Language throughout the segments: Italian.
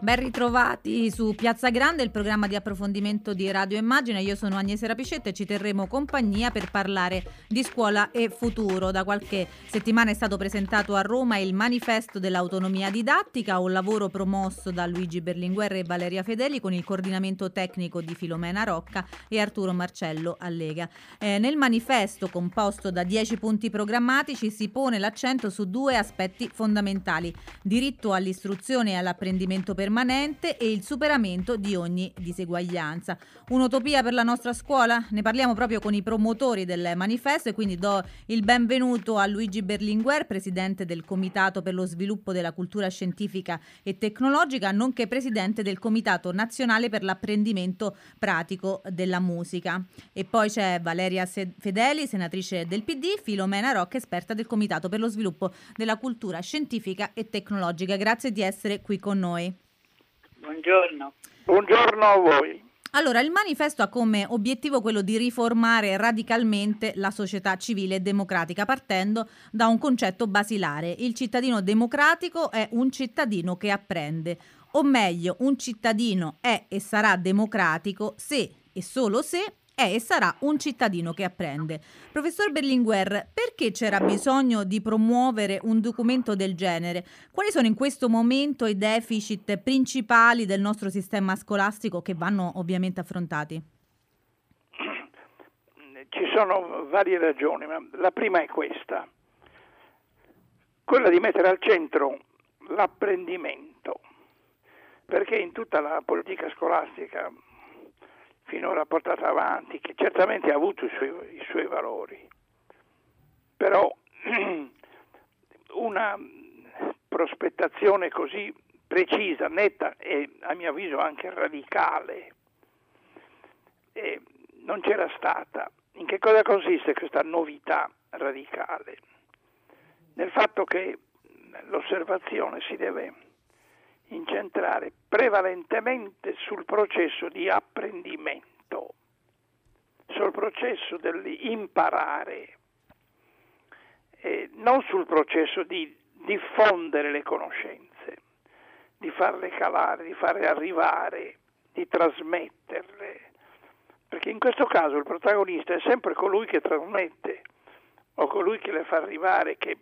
Ben ritrovati su Piazza Grande, il programma di approfondimento di Radio Immagine. Io sono Agnese Rapicetta e ci terremo compagnia per parlare di scuola e futuro. Da qualche settimana è stato presentato a Roma il manifesto dell'autonomia didattica, un lavoro promosso da Luigi Berlinguer e Valeria Fedeli con il coordinamento tecnico di Filomena Rocca e Arturo Marcello Allega. Eh, nel manifesto, composto da 10 punti programmatici, si pone l'accento su due aspetti fondamentali: diritto all'istruzione e all'apprendimento per permanente e il superamento di ogni diseguaglianza. Un'utopia per la nostra scuola? Ne parliamo proprio con i promotori del manifesto e quindi do il benvenuto a Luigi Berlinguer, presidente del Comitato per lo sviluppo della cultura scientifica e tecnologica, nonché presidente del Comitato nazionale per l'apprendimento pratico della musica. E poi c'è Valeria Fedeli, senatrice del PD, Filomena Rocca, esperta del Comitato per lo sviluppo della cultura scientifica e tecnologica. Grazie di essere qui con noi. Buongiorno. Buongiorno a voi. Allora, il manifesto ha come obiettivo quello di riformare radicalmente la società civile e democratica, partendo da un concetto basilare. Il cittadino democratico è un cittadino che apprende, o meglio, un cittadino è e sarà democratico se e solo se è e sarà un cittadino che apprende. Professor Berlinguer, perché c'era bisogno di promuovere un documento del genere? Quali sono in questo momento i deficit principali del nostro sistema scolastico che vanno ovviamente affrontati? Ci sono varie ragioni, ma la prima è questa, quella di mettere al centro l'apprendimento, perché in tutta la politica scolastica finora portata avanti, che certamente ha avuto i suoi, i suoi valori, però una prospettazione così precisa, netta e a mio avviso anche radicale eh, non c'era stata. In che cosa consiste questa novità radicale? Nel fatto che l'osservazione si deve incentrare prevalentemente sul processo di apprendimento, sul processo dell'imparare, eh, non sul processo di diffondere le conoscenze, di farle calare, di farle arrivare, di trasmetterle, perché in questo caso il protagonista è sempre colui che trasmette o colui che le fa arrivare, che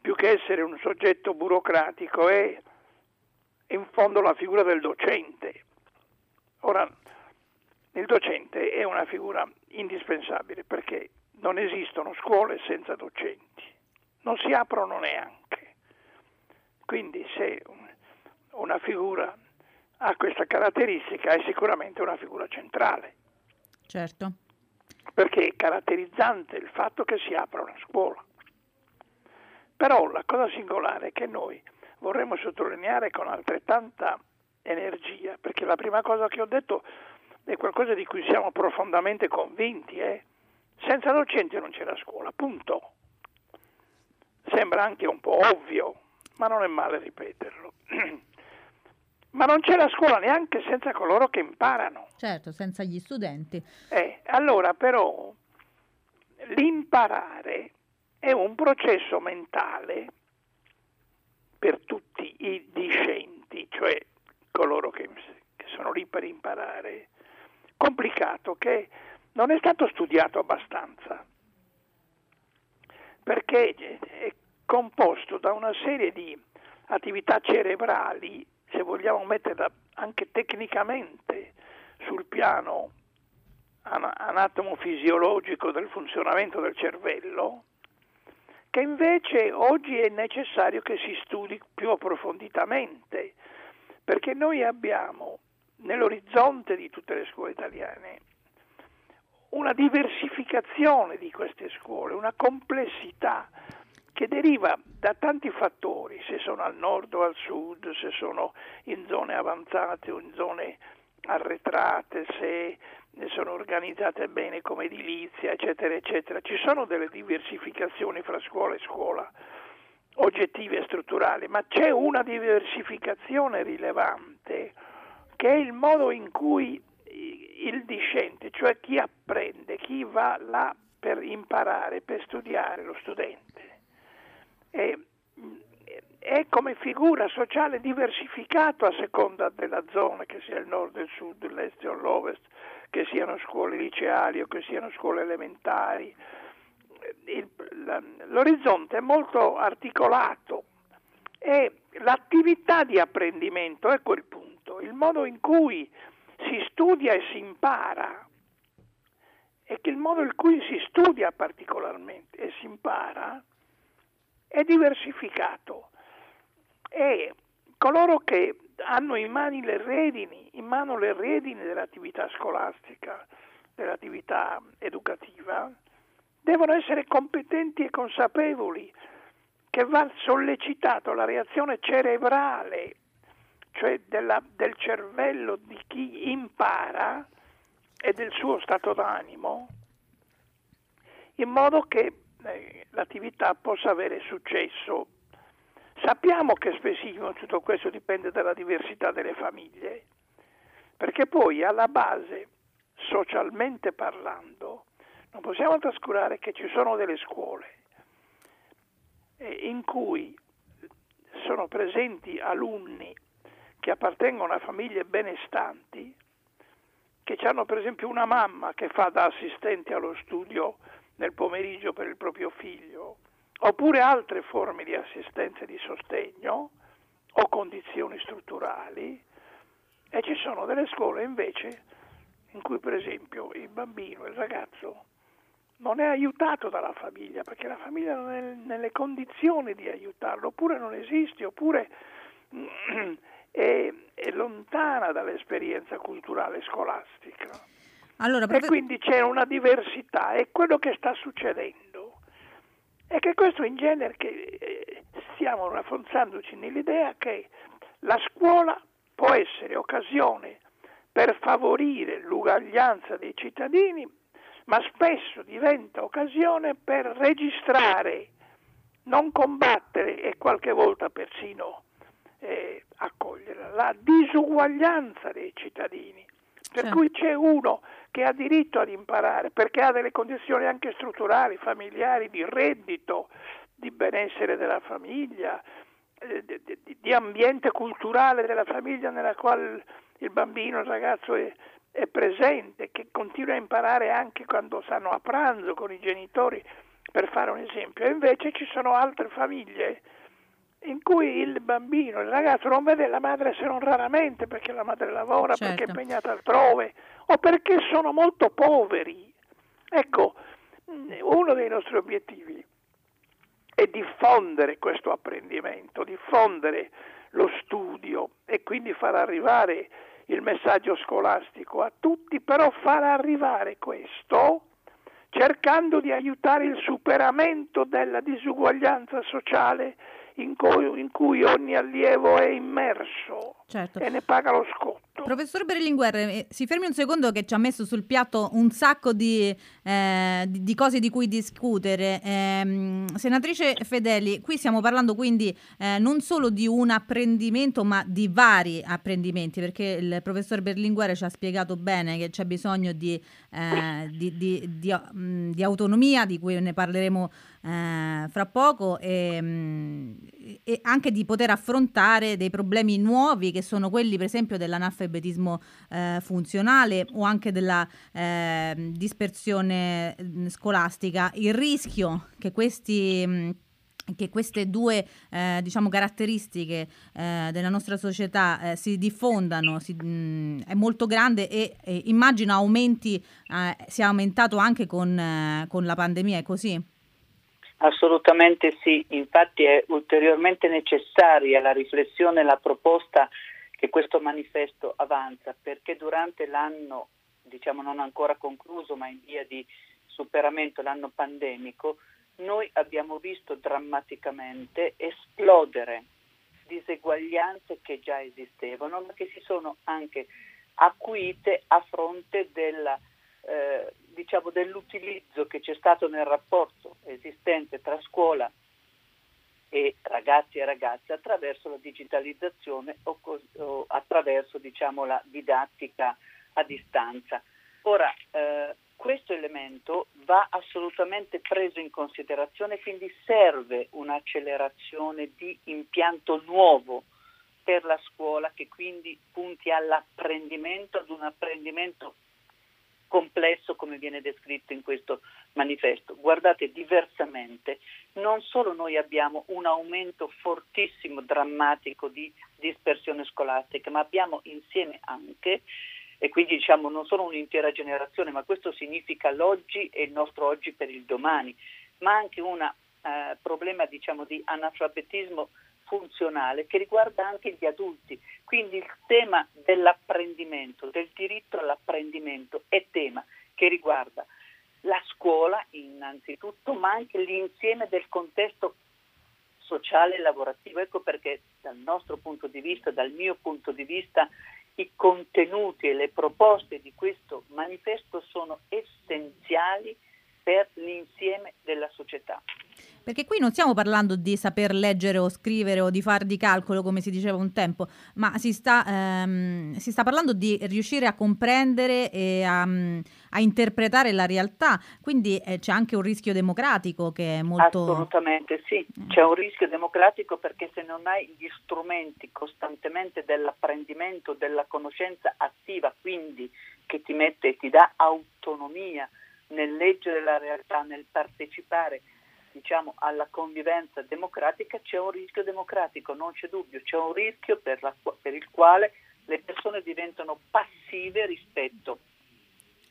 più che essere un soggetto burocratico è in fondo la figura del docente. Ora, il docente è una figura indispensabile perché non esistono scuole senza docenti, non si aprono neanche. Quindi se una figura ha questa caratteristica è sicuramente una figura centrale. Certo. Perché è caratterizzante il fatto che si apra una scuola. Però la cosa singolare è che noi vorremmo sottolineare con altrettanta energia, perché la prima cosa che ho detto è qualcosa di cui siamo profondamente convinti. Eh? Senza docenti non c'è la scuola, punto. Sembra anche un po' ovvio, ma non è male ripeterlo. ma non c'è la scuola neanche senza coloro che imparano. Certo, senza gli studenti. Eh, allora però l'imparare è un processo mentale per tutti i discenti, cioè coloro che, che sono lì per imparare, complicato che non è stato studiato abbastanza, perché è composto da una serie di attività cerebrali, se vogliamo metterla anche tecnicamente sul piano anatomo-fisiologico del funzionamento del cervello, che invece oggi è necessario che si studi più approfonditamente, perché noi abbiamo nell'orizzonte di tutte le scuole italiane una diversificazione di queste scuole, una complessità che deriva da tanti fattori, se sono al nord o al sud, se sono in zone avanzate o in zone arretrate, se sono organizzate bene come edilizia, eccetera, eccetera. Ci sono delle diversificazioni fra scuola e scuola, oggettive e strutturali, ma c'è una diversificazione rilevante che è il modo in cui il discente, cioè chi apprende, chi va là per imparare, per studiare lo studente. E, è come figura sociale diversificato a seconda della zona, che sia il nord, il sud, l'est o l'ovest, che siano scuole liceali o che siano scuole elementari. Il, la, l'orizzonte è molto articolato e l'attività di apprendimento è quel punto, il modo in cui si studia e si impara è che il modo in cui si studia particolarmente e si impara è diversificato. E coloro che hanno in redini, in mano le redini dell'attività scolastica, dell'attività educativa, devono essere competenti e consapevoli che va sollecitato la reazione cerebrale, cioè della, del cervello di chi impara e del suo stato d'animo, in modo che l'attività possa avere successo. Sappiamo che spessissimo tutto questo dipende dalla diversità delle famiglie, perché poi alla base, socialmente parlando, non possiamo trascurare che ci sono delle scuole eh, in cui sono presenti alunni che appartengono a famiglie benestanti che hanno per esempio una mamma che fa da assistente allo studio nel pomeriggio per il proprio figlio, oppure altre forme di assistenza e di sostegno o condizioni strutturali, e ci sono delle scuole invece in cui per esempio il bambino, il ragazzo, non è aiutato dalla famiglia, perché la famiglia non è nelle condizioni di aiutarlo, oppure non esiste, oppure è, è lontana dall'esperienza culturale scolastica. Allora, prof... E quindi c'è una diversità e quello che sta succedendo è che questo in genere che eh, stiamo rafforzandoci nell'idea che la scuola può essere occasione per favorire l'uguaglianza dei cittadini, ma spesso diventa occasione per registrare, non combattere e qualche volta persino eh, accogliere, la disuguaglianza dei cittadini. Per cui c'è uno che ha diritto ad imparare perché ha delle condizioni anche strutturali, familiari, di reddito, di benessere della famiglia, eh, di, di, ambiente culturale della famiglia nella quale il bambino, il ragazzo è, è presente, che continua a imparare anche quando stanno a pranzo con i genitori, per fare un esempio. E invece ci sono altre famiglie in cui il bambino, il ragazzo non vede la madre se non raramente perché la madre lavora, certo. perché è impegnata altrove o perché sono molto poveri. Ecco, uno dei nostri obiettivi è diffondere questo apprendimento, diffondere lo studio e quindi far arrivare il messaggio scolastico a tutti, però far arrivare questo cercando di aiutare il superamento della disuguaglianza sociale in cui, in cui ogni allievo è immerso certo. e ne paga lo scotto. Professor Berlinguer, eh, si fermi un secondo che ci ha messo sul piatto un sacco di, eh, di, di cose di cui discutere. Eh, senatrice Fedeli, qui stiamo parlando quindi eh, non solo di un apprendimento, ma di vari apprendimenti, perché il professor Berlinguer ci ha spiegato bene che c'è bisogno di, eh, di, mm, di autonomia, di cui ne parleremo fra poco e, mm, e, anche di poter affrontare dei problemi nuovi che sono quelli per esempio dell'analfabetismo eh, funzionale o anche della eh, dispersione scolastica, il rischio che questi che queste due eh, diciamo, caratteristiche eh, della nostra società eh, si diffondano si, mh, è molto grande e, e immagino aumenti, eh, sia aumentato anche con, eh, con la pandemia, è così? Assolutamente sì, infatti è ulteriormente necessaria la riflessione e la proposta che questo manifesto avanza, perché durante l'anno, diciamo non ancora concluso, ma in via di superamento, l'anno pandemico, noi abbiamo visto drammaticamente esplodere diseguaglianze che già esistevano, ma che si sono anche acuite a fronte della eh, diciamo, dell'utilizzo che c'è stato nel rapporto esistente tra scuola e ragazzi e ragazze attraverso la digitalizzazione o, co- o attraverso diciamo, la didattica a distanza. Ora, eh, questo elemento va assolutamente preso in considerazione, quindi serve un'accelerazione di impianto nuovo per la scuola che quindi punti all'apprendimento, ad un apprendimento complesso come viene descritto in questo manifesto. Guardate, diversamente, non solo noi abbiamo un aumento fortissimo, drammatico di dispersione scolastica, ma abbiamo insieme anche e quindi diciamo non solo un'intera generazione, ma questo significa l'oggi e il nostro oggi per il domani, ma anche un eh, problema diciamo, di analfabetismo funzionale che riguarda anche gli adulti. Quindi il tema dell'apprendimento, del diritto all'apprendimento è tema che riguarda la scuola innanzitutto, ma anche l'insieme del contesto sociale e lavorativo. Ecco perché dal nostro punto di vista, dal mio punto di vista, i contenuti e le proposte di questo manifesto sono essenziali per l'insieme della società. Perché qui non stiamo parlando di saper leggere o scrivere o di far di calcolo, come si diceva un tempo, ma si sta, ehm, si sta parlando di riuscire a comprendere e a, a interpretare la realtà. Quindi eh, c'è anche un rischio democratico che è molto. Assolutamente sì, eh. c'è un rischio democratico perché se non hai gli strumenti costantemente dell'apprendimento, della conoscenza attiva, quindi che ti mette e ti dà autonomia nel leggere la realtà, nel partecipare diciamo, alla convivenza democratica c'è un rischio democratico, non c'è dubbio, c'è un rischio per, la, per il quale le persone diventano passive rispetto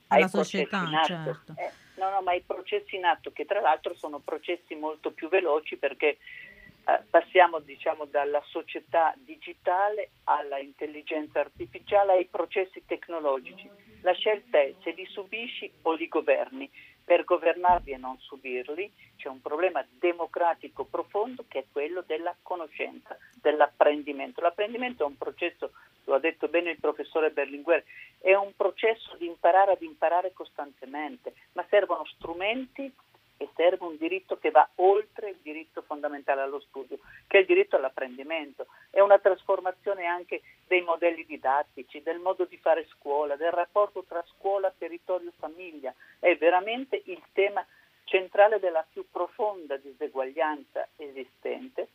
alla società, certo. Eh, no, no, ma ai processi in atto, che tra l'altro sono processi molto più veloci perché eh, passiamo diciamo, dalla società digitale alla intelligenza artificiale ai processi tecnologici. La scelta è se li subisci o li governi. Per governarli e non subirli c'è un problema democratico profondo che è quello della conoscenza, dell'apprendimento. L'apprendimento è un processo, lo ha detto bene il professore Berlinguer, è un processo di imparare ad imparare costantemente, ma servono strumenti e serve un diritto che va oltre il diritto fondamentale allo studio, che è il diritto all'apprendimento. È una trasformazione anche dei modelli didattici, del modo di fare scuola, del rapporto tra scuola, territorio famiglia. È veramente il tema centrale della più profonda diseguaglianza esistente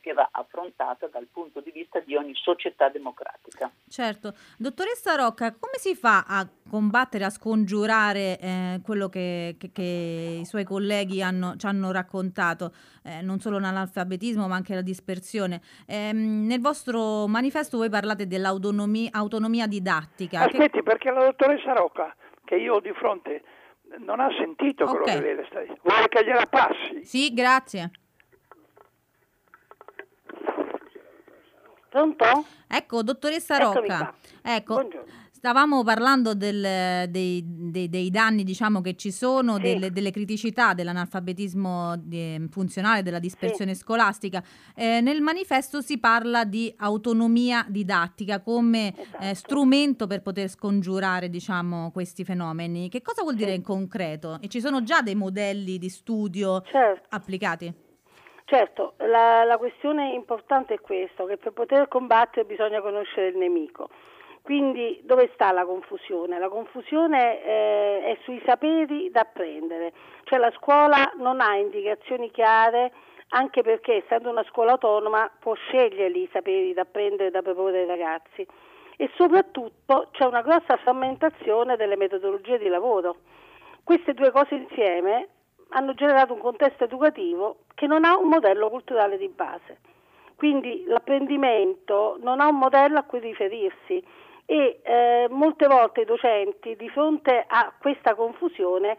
che va affrontata dal punto di vista di ogni società democratica. Certo. Dottoressa Rocca, come si fa a combattere, a scongiurare eh, quello che, che, che, i suoi colleghi hanno, ci hanno raccontato, eh, non solo l'analfabetismo ma anche la dispersione? Eh, nel vostro manifesto voi parlate dell'autonomia didattica. Aspetti, che... perché la dottoressa Rocca, che io ho di fronte, non ha sentito okay. quello che lei le sta dicendo. Vuole che gliela passi? Sì, grazie. Pronto? Ecco, dottoressa Rocca. Ecco, Buongiorno. stavamo parlando del, dei, dei, dei, danni diciamo, che ci sono, sì. delle, delle, criticità dell'analfabetismo di, funzionale, della dispersione sì. scolastica. Eh, nel manifesto si parla di autonomia didattica come eh, esatto. eh, strumento per poter scongiurare diciamo, questi fenomeni. Che cosa vuol sì. dire in concreto? E ci sono già dei modelli di studio certo. applicati? Certo, la, la, questione importante è questo, che per poter combattere bisogna conoscere il nemico. Quindi dove sta la confusione? La confusione eh, è sui saperi da apprendere, cioè la scuola non ha indicazioni chiare anche perché essendo una scuola autonoma può scegliere i saperi da apprendere da proporre ai ragazzi e soprattutto c'è una grossa frammentazione delle metodologie di lavoro. Queste due cose insieme hanno generato un contesto educativo che non ha un modello culturale di base. Quindi l'apprendimento non ha un modello a cui riferirsi e eh, molte volte i docenti di fronte a questa confusione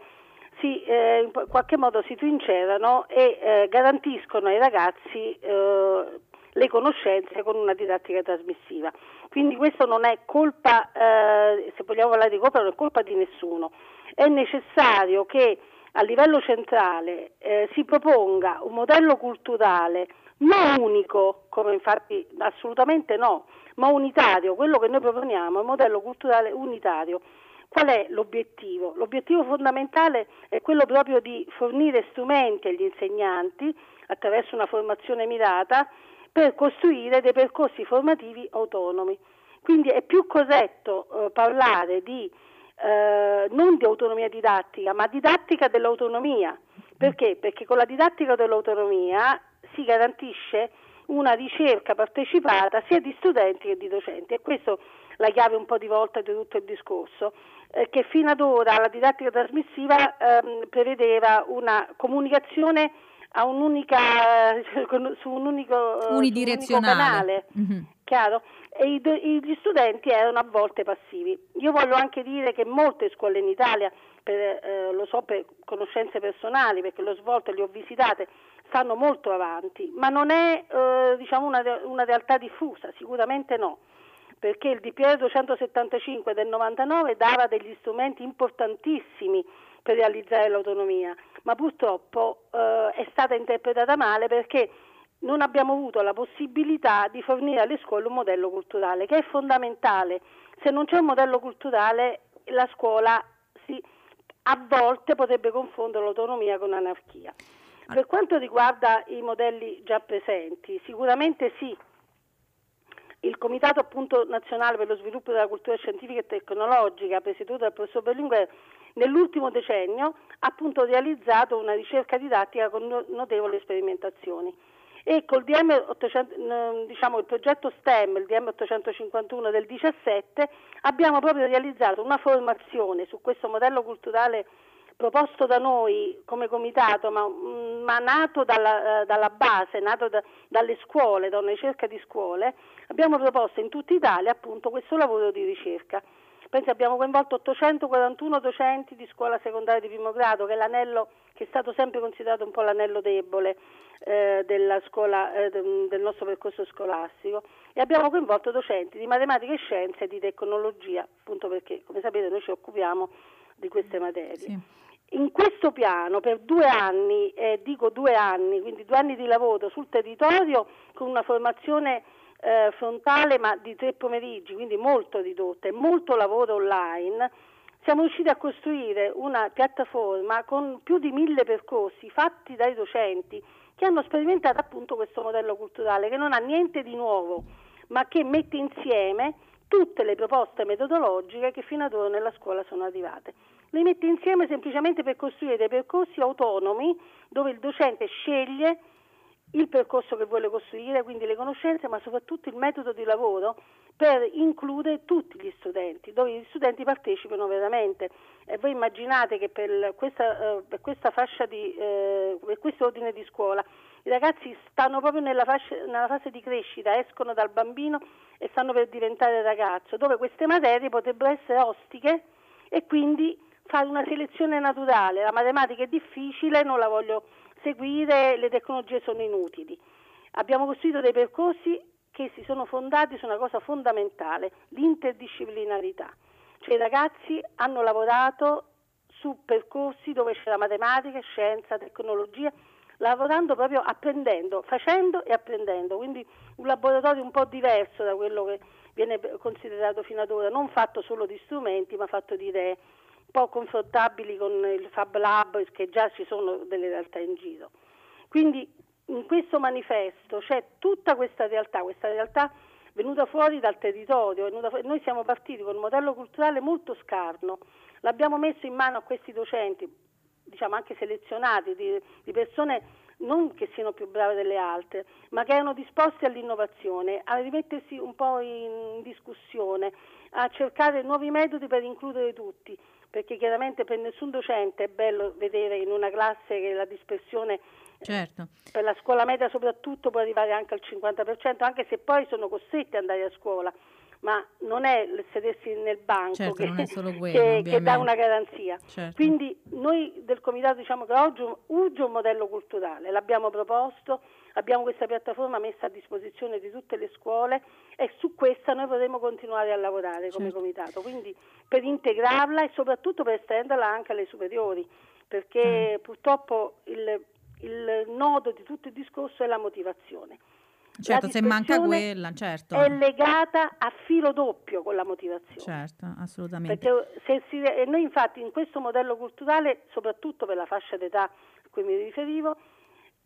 si, eh, in qualche modo si trincerano e eh, garantiscono ai ragazzi eh, le conoscenze con una didattica trasmissiva. Quindi questo non è colpa, eh, se vogliamo parlare di colpa, non è colpa di nessuno. È necessario che a livello centrale eh, si proponga un modello culturale non unico, come infatti assolutamente no, ma unitario, quello che noi proponiamo è un modello culturale unitario. Qual è l'obiettivo? L'obiettivo fondamentale è quello proprio di fornire strumenti agli insegnanti attraverso una formazione mirata per costruire dei percorsi formativi autonomi. Quindi è più corretto eh, parlare di eh, non di autonomia didattica, ma didattica dell'autonomia. Perché? Perché con la didattica dell'autonomia si garantisce una ricerca partecipata sia di studenti che di docenti e questo la chiave un po' di volta di tutto il discorso, eh, che fino ad ora la didattica trasmissiva ehm, prevedeva una comunicazione a un'unica, su un unico, eh, unidirezionale. canale, mm-hmm. Chiaro? E gli studenti erano a volte passivi. Io voglio anche dire che molte scuole in Italia, per, eh, lo so per conoscenze personali, perché l'ho svolto e le ho visitate, stanno molto avanti, ma non è eh, diciamo una, una realtà diffusa, sicuramente no perché il DPR 275 del 99 dava degli strumenti importantissimi per realizzare l'autonomia, ma purtroppo eh, è stata interpretata male perché non abbiamo avuto la possibilità di fornire alle scuole un modello culturale, che è fondamentale. Se non c'è un modello culturale, la scuola si, a volte potrebbe confondere l'autonomia con l'anarchia. Per quanto riguarda i modelli già presenti, sicuramente sì, il Comitato appunto, nazionale per lo sviluppo della cultura scientifica e tecnologica, presieduto dal professor Berlinguer, nell'ultimo decennio ha appunto realizzato una ricerca didattica con notevoli sperimentazioni. E col DM 800, diciamo il progetto STEM, il DM 851 del 17, abbiamo proprio realizzato una formazione su questo modello culturale proposto da noi come comitato, ma, mm, ma nato dalla, eh, dalla, base, nato da, dalle scuole, da una ricerca di scuole, abbiamo proposto in tutta Italia appunto questo lavoro di ricerca. Penso abbiamo coinvolto 841 docenti di scuola secondaria di primo grado, che è l'anello che è stato sempre considerato un po' l'anello debole eh, della scuola, eh, del nostro percorso scolastico e abbiamo coinvolto docenti di matematica e scienze e di tecnologia, appunto perché come sapete noi ci occupiamo di queste materie. Sì. In questo piano per due anni, eh, dico due anni, quindi due anni di lavoro sul territorio con una formazione eh, frontale ma di tre pomeriggi, quindi molto ridotta e molto lavoro online, siamo riusciti a costruire una piattaforma con più di mille percorsi fatti dai docenti che hanno sperimentato appunto questo modello culturale che non ha niente di nuovo, ma che mette insieme tutte le proposte metodologiche che fino ad ora nella scuola sono arrivate. Le mette insieme semplicemente per costruire dei percorsi autonomi dove il docente sceglie il percorso che vuole costruire, quindi le conoscenze, ma soprattutto il metodo di lavoro per includere tutti gli studenti, dove gli studenti partecipano veramente. E voi immaginate che per questa, eh, per questa fascia di, eh, per questo ordine di scuola i ragazzi stanno proprio nella, fascia, nella fase di crescita, escono dal bambino e stanno per diventare ragazzo, dove queste materie potrebbero essere ostiche e quindi fare una selezione naturale, la matematica è difficile, non la voglio seguire, le tecnologie sono inutili. Abbiamo costruito dei percorsi che si sono fondati su una cosa fondamentale, l'interdisciplinarità. Cioè i ragazzi hanno lavorato su percorsi dove c'era matematica, scienza, tecnologia, lavorando proprio apprendendo, facendo e apprendendo, quindi un laboratorio un po' diverso da quello che viene considerato fino ad ora, non fatto solo di strumenti ma fatto di idee po' confrontabili con il Fab Lab che già ci sono delle realtà in giro. Quindi in questo manifesto c'è tutta questa realtà, questa realtà venuta fuori dal territorio, fuori. noi siamo partiti con un modello culturale molto scarno, l'abbiamo messo in mano a questi docenti, diciamo anche selezionati, di, di persone non che siano più brave delle altre, ma che erano disposti all'innovazione, a rimettersi un po' in discussione, a cercare nuovi metodi per includere tutti perché chiaramente per nessun docente è bello vedere in una classe che la dispersione certo. per la scuola media soprattutto può arrivare anche al 50%, anche se poi sono costretti ad andare a scuola ma non è sedersi nel banco certo, che, quello, che, che, dà una garanzia. Certo. Quindi noi del Comitato diciamo che oggi urge un modello culturale, l'abbiamo proposto, abbiamo questa piattaforma messa a disposizione di tutte le scuole e su questa noi potremo continuare a lavorare come certo. Comitato, quindi per integrarla e soprattutto per estenderla anche alle superiori, perché mm. purtroppo il, il nodo di tutto il discorso è la motivazione. Certo, se manca quella, certo. È legata a filo doppio con la motivazione. Certo, assolutamente. Perché si, noi infatti in questo modello culturale, soprattutto per la fascia d'età a cui mi riferivo,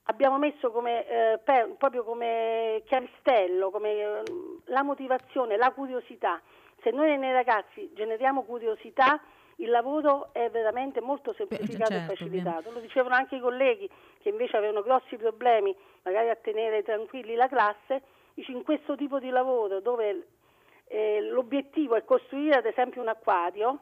abbiamo messo come, eh, per, proprio come chiavistello, come eh, la motivazione, la curiosità. Se noi nei ragazzi generiamo curiosità, il lavoro è veramente molto semplificato certo, e facilitato. Lo dicevano anche i colleghi che invece avevano grossi problemi magari a tenere tranquilli la classe, dice in questo tipo di lavoro dove eh, l'obiettivo è costruire ad esempio un acquario,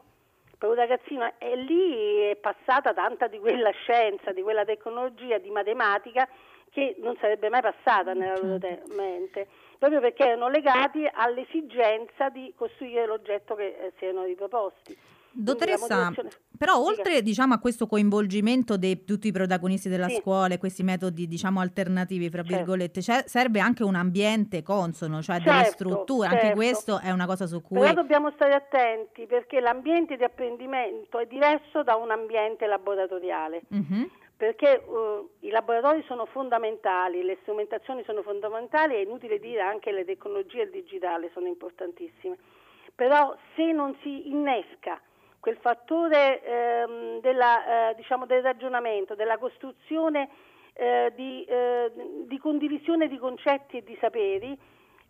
per un ragazzino e lì è passata tanta di quella scienza, di quella tecnologia, di matematica che non sarebbe mai passata nella loro Certo. te- mente, proprio perché erano legati all'esigenza di costruire l'oggetto che eh, si erano riproposti. Dottoressa, però oltre diciamo, a questo coinvolgimento di tutti i protagonisti della Sì. scuola e questi metodi diciamo, alternativi, fra Certo. virgolette, c'è- serve anche un ambiente consono, cioè delle Certo, strutture, anche certo. questo è una cosa su cui... Però dobbiamo stare attenti perché l'ambiente di apprendimento è diverso da un ambiente laboratoriale. Mhm. perché eh, i laboratori sono fondamentali, le strumentazioni sono fondamentali, è inutile dire anche le tecnologie e il digitale sono importantissime, però se non si innesca quel fattore ehm, della, eh, diciamo, del ragionamento, della costruzione eh, di, eh, di condivisione di concetti e di saperi,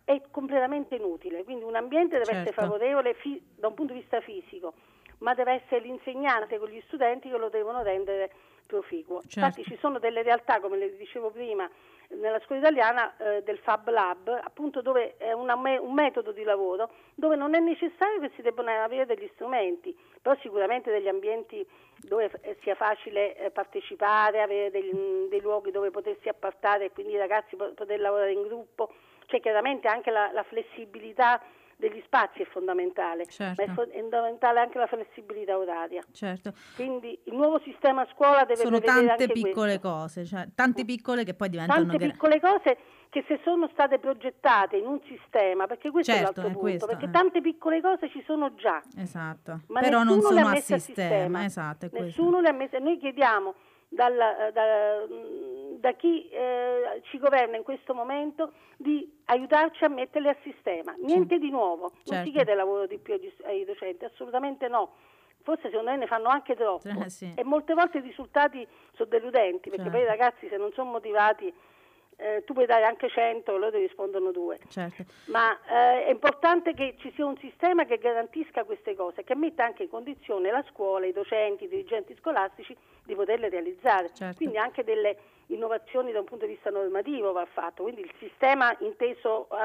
è completamente inutile. Quindi un ambiente deve essere Certo. favorevole fi- da un punto di vista fisico, ma deve essere l'insegnante con gli studenti che lo devono rendere proficuo. Certo. Infatti ci sono delle realtà, come le dicevo prima, nella scuola italiana eh, del Fab Lab, appunto dove è me- un metodo di lavoro dove non è necessario che si debbano avere degli strumenti, però sicuramente degli ambienti dove eh, sia facile eh, partecipare, avere degli- mh, dei luoghi dove potersi appartare e quindi i ragazzi po- poter lavorare in gruppo, cioè chiaramente anche la, la flessibilità degli spazi è fondamentale, Certo. ma è fo- è fondamentale anche la flessibilità oraria. Certo. Quindi il nuovo sistema scuola deve Sono prevedere tante piccole questo. cose, cioè tante piccole che poi diventano Tante piccole cose che se sono state progettate in un sistema, perché questo Certo, è l'altro è punto, questo, perché eh. tante piccole cose ci sono già, Esatto. ma Però non nessuno le sono a messe sistema, esatto, è questo. Nessuno le ha messe. Noi chiediamo dal- da, da chi eh, ci governa in questo momento di aiutarci a metterle a sistema. Niente di nuovo, non Certo. si chiede lavoro di più agli- ai docenti, assolutamente no. Forse secondo me ne fanno anche troppo Eh, sì. e molte volte i risultati sono deludenti perché Certo. poi i ragazzi se non sono motivati eh, tu puoi dare anche 100 e loro ti rispondono 2 Certo. ma eh, è importante che ci sia un sistema che garantisca queste cose, che metta anche in condizione la scuola, i docenti, i dirigenti scolastici di poterle realizzare. Certo. Quindi anche delle innovazioni da un punto di vista normativo va fatto, quindi il sistema inteso eh,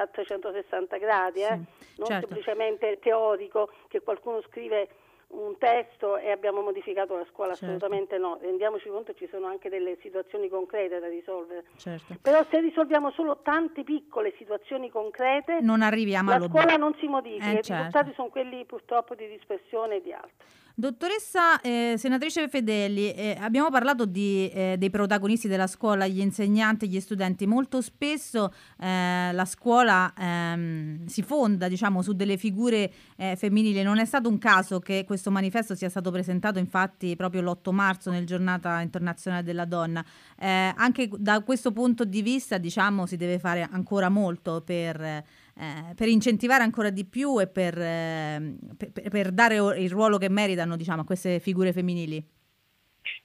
a 360 gradi, eh, Sì, non certo. semplicemente teorico che qualcuno scrive un testo e abbiamo modificato la scuola, Certo. assolutamente no, rendiamoci conto che ci sono anche delle situazioni concrete da risolvere. Certo. Però se risolviamo solo tante piccole situazioni concrete, Non arriviamo la scuola non si modifica, Eh, i certo. risultati sono quelli purtroppo di dispersione e di altro. Dottoressa eh, senatrice Fedeli, eh, abbiamo parlato di, eh, dei protagonisti della scuola, gli insegnanti, gli studenti. Molto spesso eh, la scuola ehm, si fonda diciamo, su delle figure eh, femminili. Non è stato un caso che questo manifesto sia stato presentato infatti proprio l'8 marzo nel giornata internazionale della donna. Eh, anche da questo punto di vista diciamo, si deve fare ancora molto per... eh, per incentivare ancora di più e per, eh, per- per dare il ruolo che meritano diciamo, a queste figure femminili.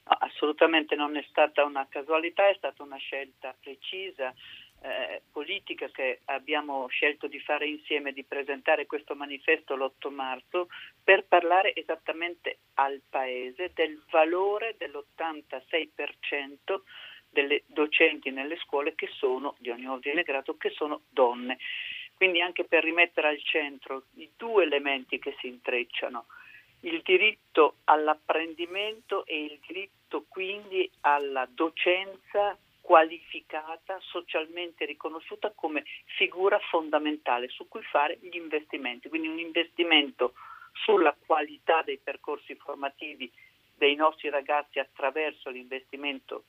No, assolutamente non è stata una casualità, è stata una scelta precisa, eh, politica che abbiamo scelto di fare insieme, di presentare questo manifesto l'8 marzo per parlare esattamente al Paese del valore dell'86% delle docenti nelle scuole che sono di ogni ordine grado, che sono donne. Quindi anche per rimettere al centro i due elementi che si intrecciano, il diritto all'apprendimento e il diritto quindi alla docenza qualificata, socialmente riconosciuta come figura fondamentale su cui fare gli investimenti, quindi un investimento sulla qualità dei percorsi formativi dei nostri ragazzi attraverso l'investimento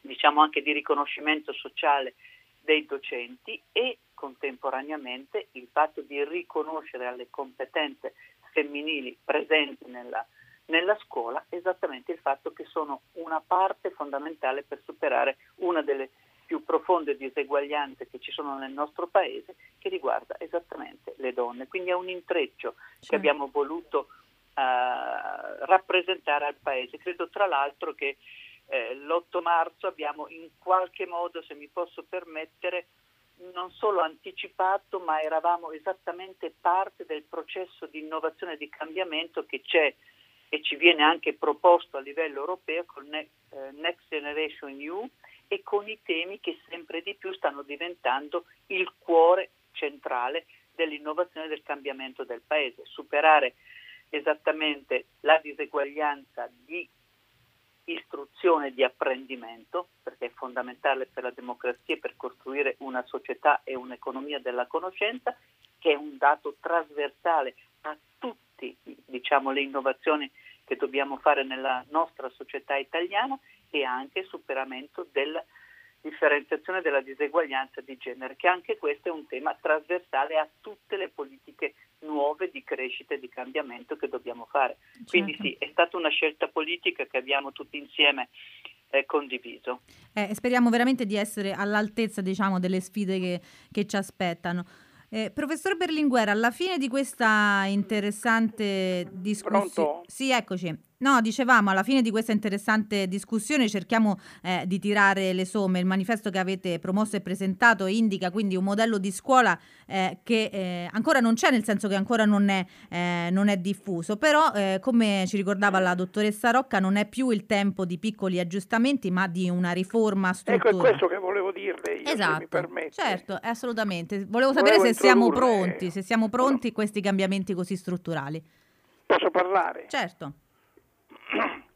diciamo anche di riconoscimento sociale dei docenti e contemporaneamente il fatto di riconoscere alle competenze femminili presenti nella, nella scuola esattamente il fatto che sono una parte fondamentale per superare una delle più profonde diseguaglianze che ci sono nel nostro paese che riguarda esattamente le donne. Quindi è un intreccio che Certo. abbiamo voluto eh, rappresentare al paese. Credo tra l'altro che eh, l'8 marzo abbiamo in qualche modo, se mi posso permettere, non solo anticipato, ma eravamo esattamente parte del processo di innovazione e di cambiamento che c'è e ci viene anche proposto a livello europeo con eh, Next Generation EU e con i temi che sempre di più stanno diventando il cuore centrale dell'innovazione e del cambiamento del Paese, superare esattamente la diseguaglianza di istruzione di apprendimento, perché è fondamentale per la democrazia e per costruire una società e un'economia della conoscenza, che è un dato trasversale a tutte diciamo, le innovazioni che dobbiamo fare nella nostra società italiana e anche superamento della differenziazione della diseguaglianza di genere, che anche questo è un tema trasversale a tutte le politiche nuove di crescita e di cambiamento che dobbiamo fare. Certo. Quindi sì, è stata una scelta politica che abbiamo tutti insieme eh, condiviso. Eh, speriamo veramente di essere all'altezza diciamo, delle sfide che, che ci aspettano. Eh, professor Berlinguer, alla fine di questa interessante discussione... Sì, eccoci. No, dicevamo, alla fine di questa interessante discussione cerchiamo eh, di tirare le somme. Il manifesto che avete promosso e presentato indica quindi un modello di scuola eh, che eh, ancora non c'è, nel senso che ancora non è, eh, non è diffuso, però eh, come ci ricordava la dottoressa Rocca non è più il tempo di piccoli aggiustamenti ma di una riforma strutturale. Ecco, è questo che volevo dirle io, esatto, certo, assolutamente. Volevo sapere volevo se siamo pronti, se siamo pronti a questi cambiamenti così strutturali. Posso parlare? Certo.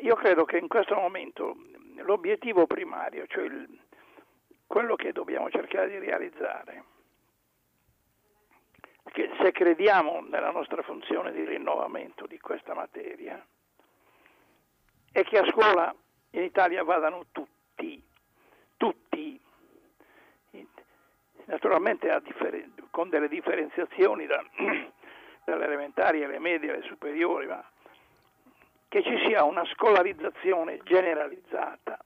Io credo che in questo momento l'obiettivo primario, cioè il, quello che dobbiamo cercare di realizzare, che se crediamo nella nostra funzione di rinnovamento di questa materia, è che a scuola in Italia vadano tutti, tutti, naturalmente differen- con delle differenziazioni da, dalle elementari alle medie alle superiori, ma che ci sia una scolarizzazione generalizzata,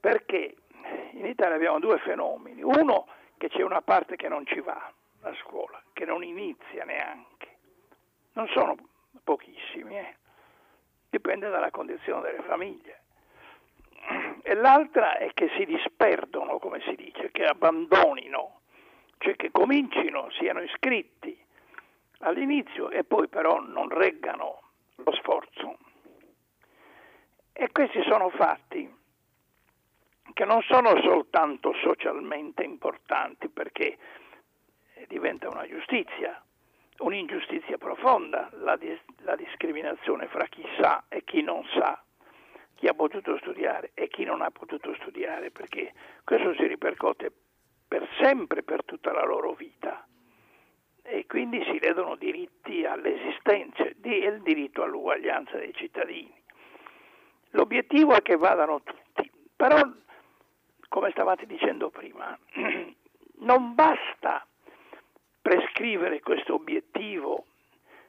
perché in Italia abbiamo due fenomeni. Uno, che c'è una parte che non ci va a scuola, che non inizia neanche. Non sono pochissimi, eh? dipende dalla condizione delle famiglie. E l'altra è che si disperdono, come si dice, che abbandonino, cioè che comincino, siano iscritti all'inizio e poi però non reggano lo sforzo. E questi sono fatti che non sono soltanto socialmente importanti perché diventa una giustizia, un'ingiustizia profonda, la, dis- la discriminazione fra chi sa e chi non sa, chi ha potuto studiare e chi non ha potuto studiare, perché questo si ripercuote per sempre, per tutta la loro vita. E quindi si ledono diritti all'esistenza e il diritto all'uguaglianza dei cittadini. L'obiettivo è che vadano tutti, però come stavate dicendo prima, non basta prescrivere questo obiettivo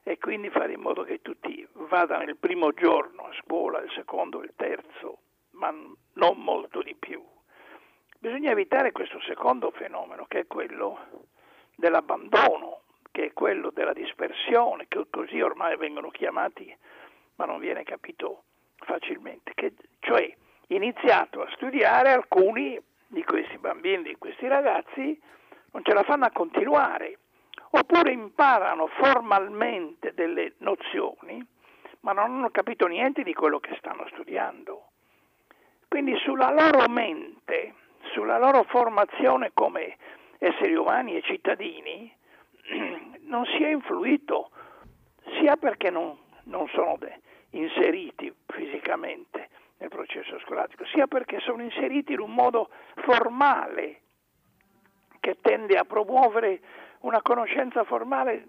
e quindi fare in modo che tutti vadano il primo giorno a scuola, il secondo, il terzo, ma non molto di più. Bisogna evitare questo secondo fenomeno che è quello dell'abbandono, che è quello della dispersione, che così ormai vengono chiamati, ma non viene capito facilmente, che, cioè iniziato a studiare alcuni di questi bambini, di questi ragazzi, non ce la fanno a continuare, oppure imparano formalmente delle nozioni, ma non hanno capito niente di quello che stanno studiando. Quindi sulla loro mente, sulla loro formazione come esseri umani e cittadini, non si è influito, sia perché non, non sono de, inseriti fisicamente nel processo scolastico, sia perché sono inseriti in un modo formale che tende a promuovere una conoscenza formale,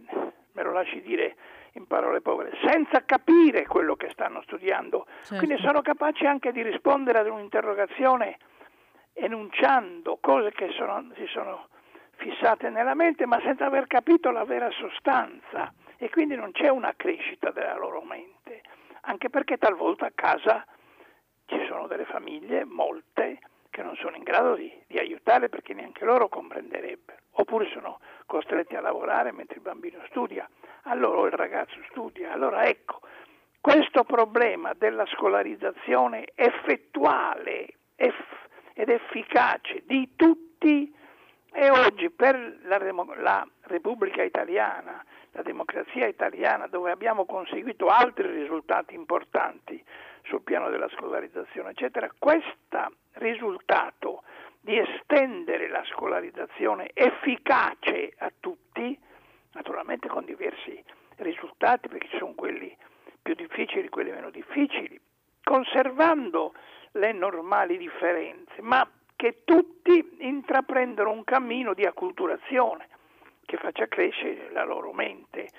me lo lasci dire in parole povere, senza capire quello che stanno studiando. Certo. Quindi sono capaci anche di rispondere ad un'interrogazione enunciando cose che sono, si sono fissate nella mente, ma senza aver capito la vera sostanza. E quindi non c'è una crescita della loro mente anche perché talvolta a casa ci sono delle famiglie, molte, che non sono in grado di, di aiutare perché neanche loro comprenderebbero, oppure sono costretti a lavorare mentre il bambino studia, allora il ragazzo studia. Allora ecco, questo problema della scolarizzazione effettuale, eff, ed efficace di tutti e oggi per la, la Repubblica Italiana, la democrazia italiana, dove abbiamo conseguito altri risultati importanti sul piano della scolarizzazione, eccetera, questo risultato di estendere la scolarizzazione efficace a tutti, naturalmente con diversi risultati, perché ci sono quelli più difficili, quelli meno difficili, conservando le normali differenze, ma che tutti intraprendono un cammino di acculturazione che faccia crescere la loro mente.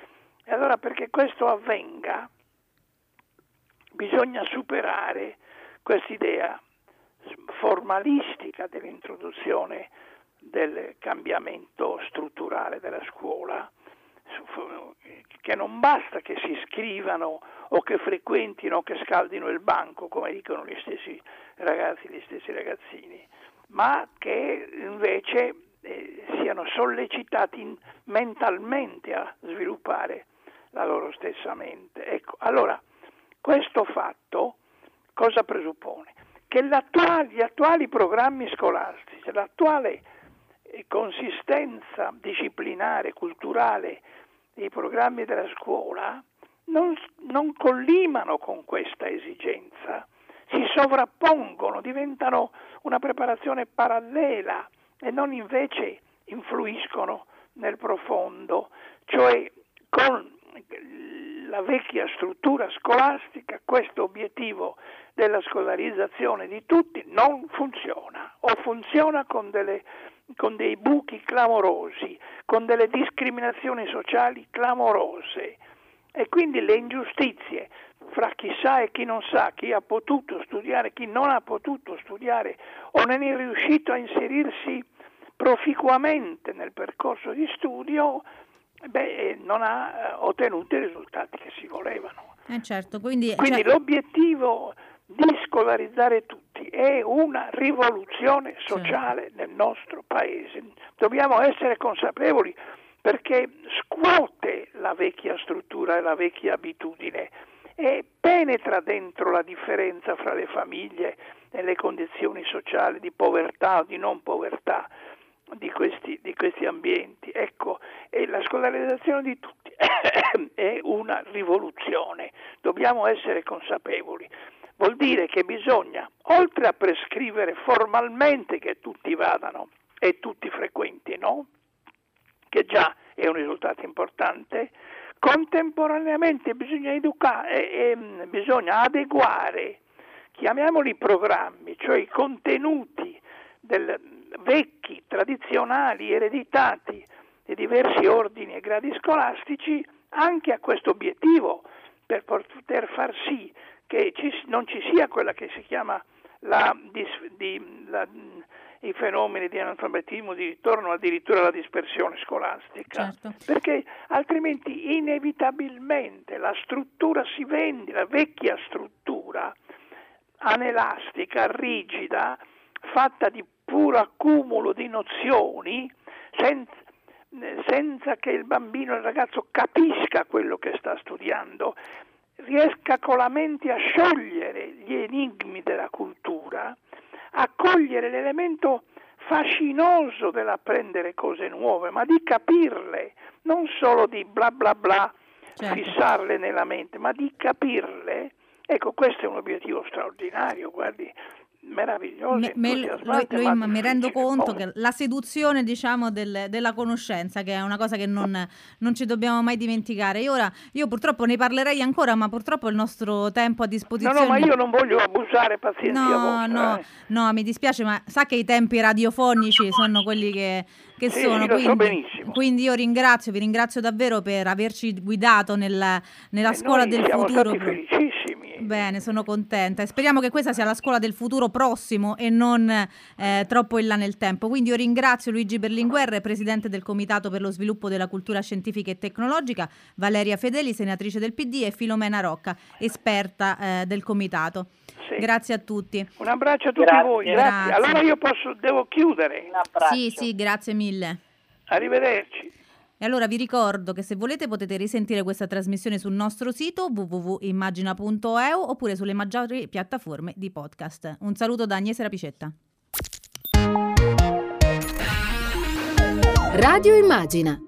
E allora perché questo avvenga bisogna superare quest'idea formalistica dell'introduzione del cambiamento strutturale della scuola, che non basta che si iscrivano o che frequentino o che scaldino il banco, come dicono gli stessi ragazzi, gli stessi ragazzini, ma che invece eh, siano sollecitati mentalmente a sviluppare la loro stessa mente. Ecco, allora, questo fatto cosa presuppone? Che gli attuali programmi scolastici, l'attuale eh, consistenza disciplinare, culturale dei programmi della scuola non, non collimano con questa esigenza, si sovrappongono, diventano una preparazione parallela e non invece influiscono nel profondo, cioè con la vecchia struttura scolastica questo obiettivo della scolarizzazione di tutti non funziona o funziona con, delle, con dei buchi clamorosi, con delle discriminazioni sociali clamorose. E quindi le ingiustizie fra chi sa e chi non sa, chi ha potuto studiare, chi non ha potuto studiare o non è riuscito a inserirsi proficuamente nel percorso di studio, beh, non ha eh, ottenuto i risultati che si volevano. Eh certo, quindi, quindi cioè... l'obiettivo di scolarizzare tutti è una rivoluzione sociale certo. nel nostro paese. Dobbiamo essere consapevoli perché scuote la vecchia struttura e la vecchia abitudine e penetra dentro la differenza fra le famiglie e le condizioni sociali di povertà o di non povertà di questi, di questi ambienti. Ecco, e la scolarizzazione di tutti è una rivoluzione, dobbiamo essere consapevoli. Vuol dire che bisogna, oltre a prescrivere formalmente che tutti vadano e tutti frequentino, che già è un risultato importante, contemporaneamente bisogna educare, e, bisogna adeguare, chiamiamoli programmi, cioè i contenuti del, vecchi, tradizionali, ereditati di diversi ordini e gradi scolastici anche a questo obiettivo, per poter far sì che ci, non ci sia quella che si chiama la, di, la, i fenomeni di analfabetismo di ritorno addirittura alla dispersione scolastica, certo. perché altrimenti inevitabilmente la struttura si vende, la vecchia struttura anelastica, rigida, fatta di puro accumulo di nozioni senza, senza che il bambino, il ragazzo capisca quello che sta studiando, riesca con la mente a sciogliere gli enigmi della cultura, a cogliere l'elemento fascinoso dell'apprendere cose nuove, ma di capirle, non solo di bla bla bla, certo. fissarle nella mente, ma di capirle. Ecco, questo è un obiettivo straordinario, guardi, meraviglioso. Me, me, lo, lo, mi rendo conto che la seduzione, diciamo, del, della conoscenza, che è una cosa che non, non, ci dobbiamo mai dimenticare. Io ora, io purtroppo ne parlerei ancora, ma purtroppo il nostro tempo a disposizione. No, no, ma io non voglio abusare, pazienza. No, vostra, no, eh. no, mi dispiace, ma sa che i tempi radiofonici sono quelli che, che sì, sono. Quindi, quindi, io ringrazio, vi ringrazio davvero per averci guidato nella, nella e scuola del siamo futuro. Stati felicissimi. Bene, sono contenta e speriamo che questa sia la scuola del futuro prossimo e non eh, troppo in là nel tempo. Quindi io ringrazio Luigi Berlinguer, presidente del Comitato per lo sviluppo della cultura scientifica e tecnologica, Valeria Fedeli, senatrice del PD e Filomena Rocca, esperta eh, del Comitato. Sì. Grazie a tutti. Un abbraccio a tutti grazie. voi. Grazie. grazie. Allora io posso, devo chiudere. Un abbraccio. Sì, sì, grazie mille. Arrivederci. E allora vi ricordo che se volete potete risentire questa trasmissione sul nostro sito www.immagina.eu oppure sulle maggiori piattaforme di podcast. Un saluto da Agnese Rapicetta. Radio Immagina